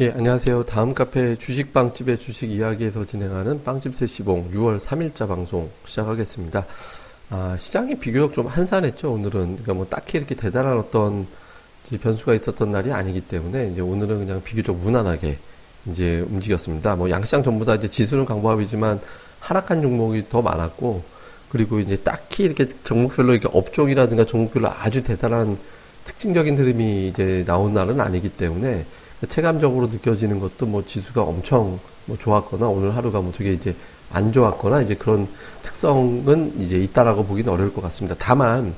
예, 안녕하세요. 다음 카페 주식빵집의 주식 이야기에서 진행하는 빵집 세시봉 6월 3일자 방송 시작하겠습니다. 아, 시장이 비교적 좀 한산했죠, 오늘은. 그러니까 뭐 딱히 이렇게 대단한 어떤 변수가 있었던 날이 아니기 때문에 이제 오늘은 그냥 비교적 무난하게 이제 움직였습니다. 뭐 양시장 전부 다 이제 지수는 강보합이지만 하락한 종목이 더 많았고 그리고 이제 딱히 이렇게 종목별로 이렇게 업종이라든가 종목별로 아주 대단한 특징적인 흐름이 이제 나온 날은 아니기 때문에 체감적으로 느껴지는 것도 뭐 지수가 엄청 뭐 좋았거나 오늘 하루가 뭐 되게 이제 안 좋았거나 이제 그런 특성은 이제 있다라고 보기는 어려울 것 같습니다. 다만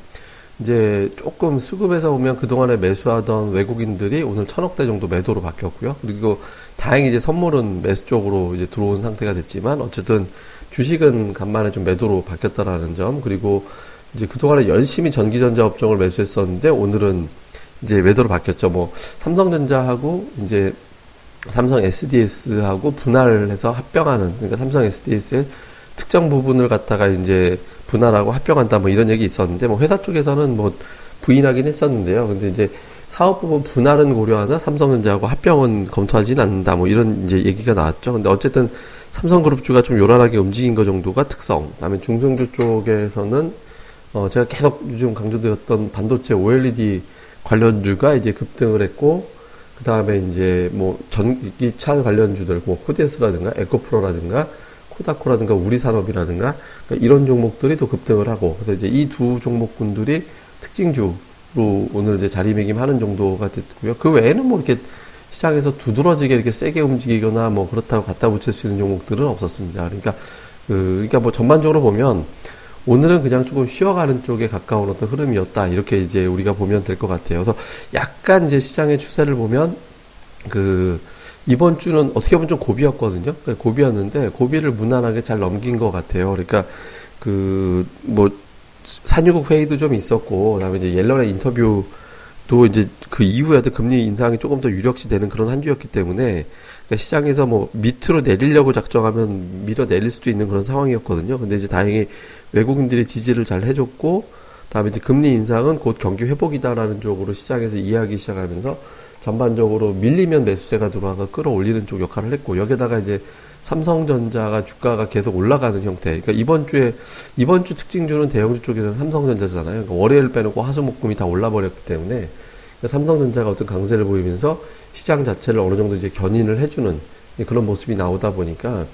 이제 조금 수급에서 보면 그동안에 매수하던 외국인들이 오늘 천억 대 정도 매도로 바뀌었고요. 그리고 다행히 이제 선물은 매수 쪽으로 이제 들어온 상태가 됐지만 어쨌든 주식은 간만에 좀 매도로 바뀌었다라는 점 그리고 이제 그동안에 열심히 전기전자 업종을 매수했었는데 오늘은 이제 매도로 바뀌었죠. 뭐 삼성전자하고 이제 삼성 SDS하고 분할을 해서 합병하는 그러니까 삼성 SDS의 특정 부분을 갖다가 이제 분할하고 합병한다 뭐 이런 얘기 있었는데 뭐 회사 쪽에서는 뭐 부인하긴 했었는데요. 근데 이제 사업 부분 분할은 고려하나 삼성전자하고 합병은 검토하지는 않는다 뭐 이런 이제 얘기가 나왔죠. 근데 어쨌든 삼성그룹주가 좀 요란하게 움직인 거 정도가 특성. 그다음에 중성주 쪽에서는 어 제가 계속 요즘 강조드렸던 반도체 OLED 관련주가 이제 급등을 했고 그 다음에 이제 뭐 전기차 관련주들 뭐 코디에스라든가 에코프로라든가 코다코라든가 우리산업이라든가 그러니까 이런 종목들이 또 급등을 하고 그래서 이제 이 두 종목군들이 특징주로 오늘 이제 자리매김하는 정도가 됐고요. 그 외에는 뭐 이렇게 시장에서 두드러지게 이렇게 세게 움직이거나 뭐 그렇다고 갖다 붙일 수 있는 종목들은 없었습니다. 그러니까 그 그러니까 뭐 전반적으로 보면 오늘은 그냥 조금 쉬어가는 쪽에 가까운 어떤 흐름이었다. 이렇게 이제 우리가 보면 될 것 같아요. 그래서 약간 이제 시장의 추세를 보면 그 이번 주는 어떻게 보면 좀 고비였거든요. 그러니까 고비였는데 고비를 무난하게 잘 넘긴 것 같아요. 그러니까 그 뭐 산유국 회의도 좀 있었고 그다음에 이제 옐런의 인터뷰 도 이제 그 이후에도 금리 인상이 조금 더 유력시 되는 그런 한 주였기 때문에 그러니까 시장에서 뭐 밑으로 내리려고 작정하면 밀어 내릴 수도 있는 그런 상황이었거든요. 근데 이제 다행히 외국인들이 지지를 잘 해줬고 다음에 이제 금리 인상은 곧 경기 회복이다라는 쪽으로 시장에서 이해하기 시작하면서 전반적으로 밀리면 매수세가 들어와서 끌어올리는 쪽 역할을 했고 여기다가 이제 삼성전자가 주가가 계속 올라가는 형태. 그러니까 이번 주에 이번 주 특징주는 대형주 쪽에서는 삼성전자잖아요. 그러니까 월요일 빼놓고 화수목금이 다 올라버렸기 때문에 그러니까 삼성전자가 어떤 강세를 보이면서 시장 자체를 어느 정도 이제 견인을 해주는 그런 모습이 나오다 보니까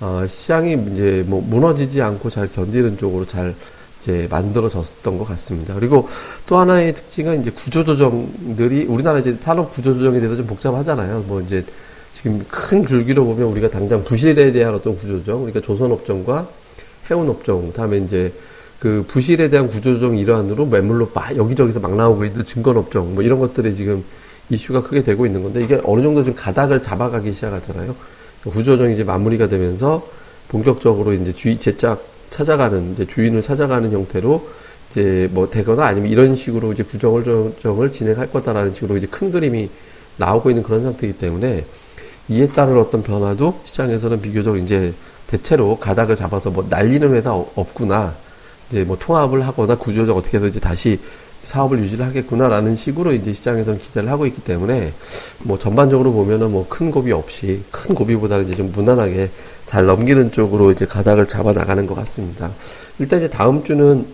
어, 시장이 이제 뭐 무너지지 않고 잘 견디는 쪽으로 잘 이제 만들어졌던 것 같습니다. 그리고 또 하나의 특징은 이제 구조조정들이 우리나라 이제 산업 구조조정에 대해서 좀 복잡하잖아요. 뭐 이제 지금 큰 줄기로 보면 우리가 당장 부실에 대한 어떤 구조조정, 그러니까 조선업종과 해운업종, 다음에 이제 그 부실에 대한 구조조정 일환으로 매물로 막 여기저기서 막 나오고 있는 증권업종, 뭐 이런 것들이 지금 이슈가 크게 되고 있는 건데 이게 어느 정도 좀 가닥을 잡아가기 시작하잖아요. 구조조정이 이제 마무리가 되면서 본격적으로 이제 주의 제작 찾아가는 이제 주인을 찾아가는 형태로 이제 뭐 되거나 아니면 이런 식으로 이제 구정을 조정을 진행할 거다라는 식으로 이제 큰 그림이 나오고 있는 그런 상태이기 때문에 이에 따른 어떤 변화도 시장에서는 비교적 이제 대체로 가닥을 잡아서 뭐 날리는 회사 없구나 이제 뭐 통합을 하거나 구조적 어떻게 해서 이제 다시 사업을 유지를 하겠구나라는 식으로 이제 시장에서는 기대를 하고 있기 때문에 뭐 전반적으로 보면은 뭐 큰 고비 없이 큰 고비보다는 이제 좀 무난하게 잘 넘기는 쪽으로 이제 가닥을 잡아 나가는 것 같습니다. 일단 이제 다음 주는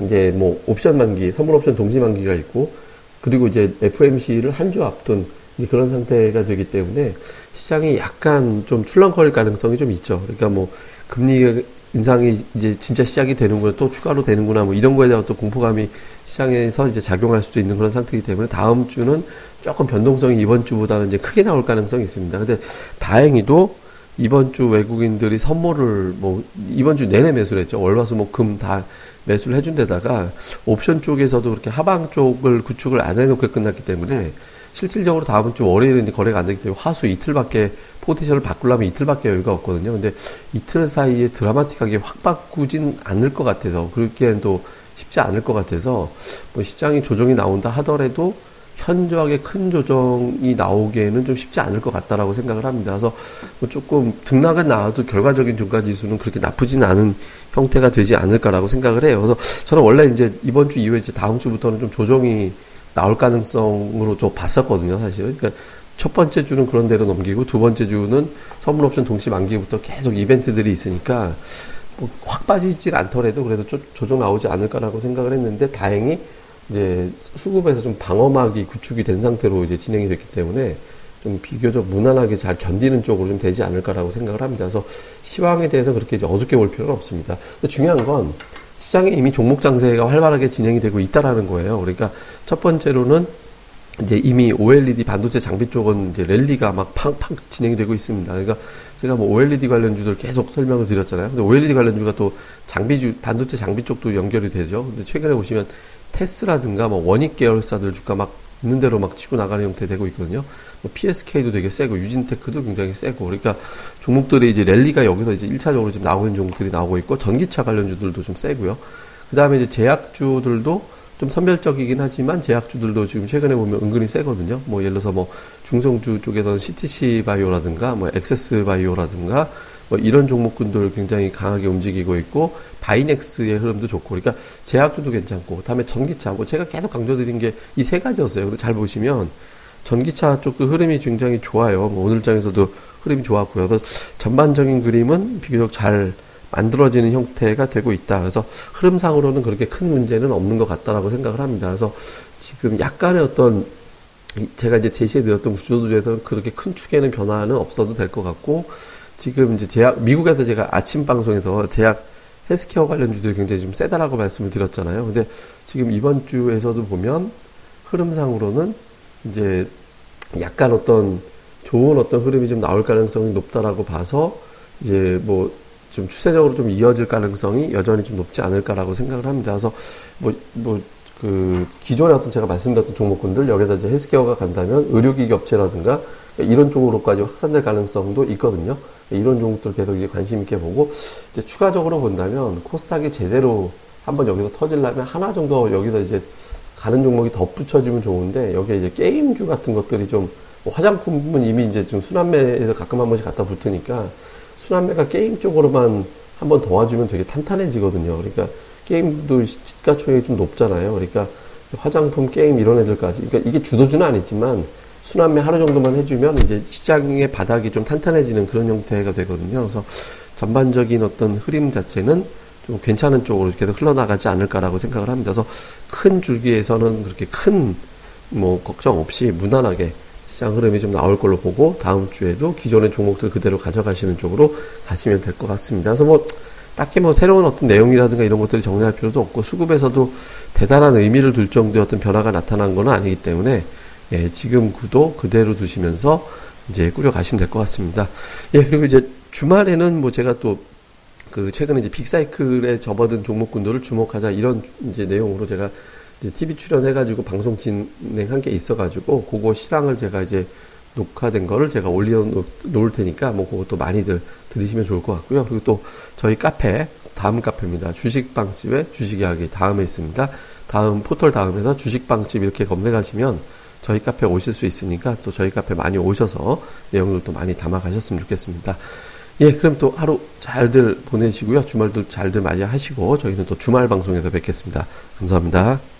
이제 뭐 옵션 만기, 선물 옵션 동시 만기가 있고 그리고 이제 FMC를 한 주 앞둔 그런 상태가 되기 때문에 시장이 약간 좀 출렁거릴 가능성이 좀 있죠. 그러니까 뭐 금리 인상이 이제 진짜 시작이 되는구나 또 추가로 되는구나 뭐 이런 거에 대한 또 공포감이 시장에서 이제 작용할 수도 있는 그런 상태이기 때문에 다음 주는 조금 변동성이 이번 주보다는 이제 크게 나올 가능성이 있습니다. 근데 다행히도 이번 주 외국인들이 선물을 뭐 이번 주 내내 매수를 했죠. 월화수목금 다 매수를 해준 데다가 옵션 쪽에서도 그렇게 하방 쪽을 구축을 안 해놓고 끝났기 때문에 실질적으로 다음 주 월요일은 거래가 안 되기 때문에 화수 이틀밖에 포지션을 바꾸려면 이틀밖에 여유가 없거든요. 근데 이틀 사이에 드라마틱하게 확 바꾸진 않을 것 같아서 그렇게는 또 쉽지 않을 것 같아서 뭐 시장이 조정이 나온다 하더라도 현저하게 큰 조정이 나오기에는 좀 쉽지 않을 것 같다라고 생각을 합니다. 그래서 뭐 조금 등락은 나와도 결과적인 종가 지수는 그렇게 나쁘진 않은 형태가 되지 않을까라고 생각을 해요. 그래서 저는 원래 이제 이번 주 이후에 이제 다음 주부터는 좀 조정이 나올 가능성으로 좀 봤었거든요, 사실은. 그러니까 첫 번째 주는 그런 대로 넘기고 두 번째 주는 선물 옵션 동시 만기부터 계속 이벤트들이 있으니까 뭐 확 빠지질 않더라도 그래도 조, 조정 나오지 않을까라고 생각을 했는데 다행히 이제 수급에서 좀 방어막이 구축이 된 상태로 이제 진행이 됐기 때문에 좀 비교적 무난하게 잘 견디는 쪽으로 좀 되지 않을까라고 생각을 합니다. 그래서 시황에 대해서 그렇게 이제 어둡게 볼 필요는 없습니다. 중요한 건 시장에 이미 종목 장세가 활발하게 진행이 되고 있다라는 거예요. 그러니까 첫 번째로는 이제 이미 OLED 반도체 장비 쪽은 이제 랠리가 막 팡팡 진행이 되고 있습니다. 그러니까 제가 뭐 OLED 관련주들 계속 설명을 드렸잖아요. 근데 OLED 관련주가 또 장비주, 반도체 장비 쪽도 연결이 되죠. 근데 최근에 보시면 테스라든가 뭐 원익 계열사들 주가 막 있는 대로 막 치고 나가는 형태 되고 있거든요. 뭐 PSK도 되게 세고 유진테크도 굉장히 세고 그러니까 종목들이 이제 랠리가 여기서 이제 1차적으로 지금 나오고 있는 종목들이 나오고 있고 전기차 관련주들도 좀 세고요. 그다음에 이제 제약주들도 좀 선별적이긴 하지만 제약주들도 지금 최근에 보면 은근히 세거든요. 뭐 예를 들어서 뭐 중성주 쪽에서는 CTC 바이오라든가 뭐 엑세스 바이오라든가 뭐 이런 종목군들 굉장히 강하게 움직이고 있고 바이넥스의 흐름도 좋고 그러니까 제약주도 괜찮고 다음에 전기차 뭐 제가 계속 강조드린 게 이 세 가지였어요. 근데 잘 보시면 전기차 쪽도 흐름이 굉장히 좋아요. 뭐 오늘 장에서도 흐름이 좋았고요. 그래서 전반적인 그림은 비교적 잘 만들어지는 형태가 되고 있다. 그래서 흐름상으로는 그렇게 큰 문제는 없는 것 같다라고 생각을 합니다. 그래서 지금 약간의 어떤 제가 이제 제시해 드렸던 구조조에서는 그렇게 큰 축에는 변화는 없어도 될 것 같고 지금 이제 제약 미국에서 제가 아침 방송에서 제약 헬스케어 관련 주들이 굉장히 좀 세다라고 말씀을 드렸잖아요. 근데 지금 이번 주에서도 보면 흐름상으로는 이제 약간 어떤 좋은 어떤 흐름이 좀 나올 가능성이 높다라고 봐서 이제 뭐 좀 추세적으로 좀 이어질 가능성이 여전히 좀 높지 않을까라고 생각을 합니다. 그래서 뭐, 뭐, 그, 기존에 어떤 제가 말씀드렸던 종목군들, 여기다 이제 헬스케어가 간다면 의료기기 업체라든가 이런 쪽으로까지 확산될 가능성도 있거든요. 이런 종목들 계속 이제 관심 있게 보고, 이제 추가적으로 본다면 코스닥이 제대로 한번 여기서 터질라면 하나 정도 여기서 이제 가는 종목이 덧붙여지면 좋은데, 여기에 이제 게임주 같은 것들이 좀, 뭐 화장품은 이미 이제 좀 순환매에서 가끔 한 번씩 갖다 붙으니까, 순환매가 게임 쪽으로만 한번 도와주면 되게 탄탄해지거든요. 그러니까 게임도 시가 총액이 좀 높잖아요. 그러니까 화장품, 게임 이런 애들까지. 그러니까 이게 주도주는 아니지만 순환매 하루 정도만 해주면 이제 시장의 바닥이 좀 탄탄해지는 그런 형태가 되거든요. 그래서 전반적인 어떤 흐름 자체는 좀 괜찮은 쪽으로 계속 흘러나가지 않을까라고 생각을 합니다. 그래서 큰 줄기에서는 그렇게 큰 뭐 걱정 없이 무난하게 시장 흐름이 좀 나올 걸로 보고 다음 주에도 기존의 종목들 그대로 가져가시는 쪽으로 가시면 될 것 같습니다. 그래서 뭐 딱히 뭐 새로운 어떤 내용이라든가 이런 것들이 정리할 필요도 없고 수급에서도 대단한 의미를 둘 정도의 어떤 변화가 나타난 건 아니기 때문에 예, 지금 구도 그대로 두시면서 이제 꾸려가시면 될 것 같습니다. 예, 그리고 이제 주말에는 뭐 제가 또 그 최근에 이제 빅사이클에 접어든 종목군들을 주목하자 이런 이제 내용으로 제가 이제 TV 출연해가지고 방송 진행한 게 있어가지고 그거 실황을 제가 이제 녹화된 거를 제가 올려놓을 테니까 뭐 그것도 많이들 들으시면 좋을 것 같고요. 그리고 또 저희 카페 다음 카페입니다. 주식빵집에 주식 이야기 다음에 있습니다. 다음 포털 다음에서 주식빵집 이렇게 검색하시면 저희 카페 오실 수 있으니까 또 저희 카페 많이 오셔서 내용들도 많이 담아 가셨으면 좋겠습니다. 예, 그럼 또 하루 잘들 보내시고요. 주말도 잘들 많이 하시고 저희는 또 주말 방송에서 뵙겠습니다. 감사합니다.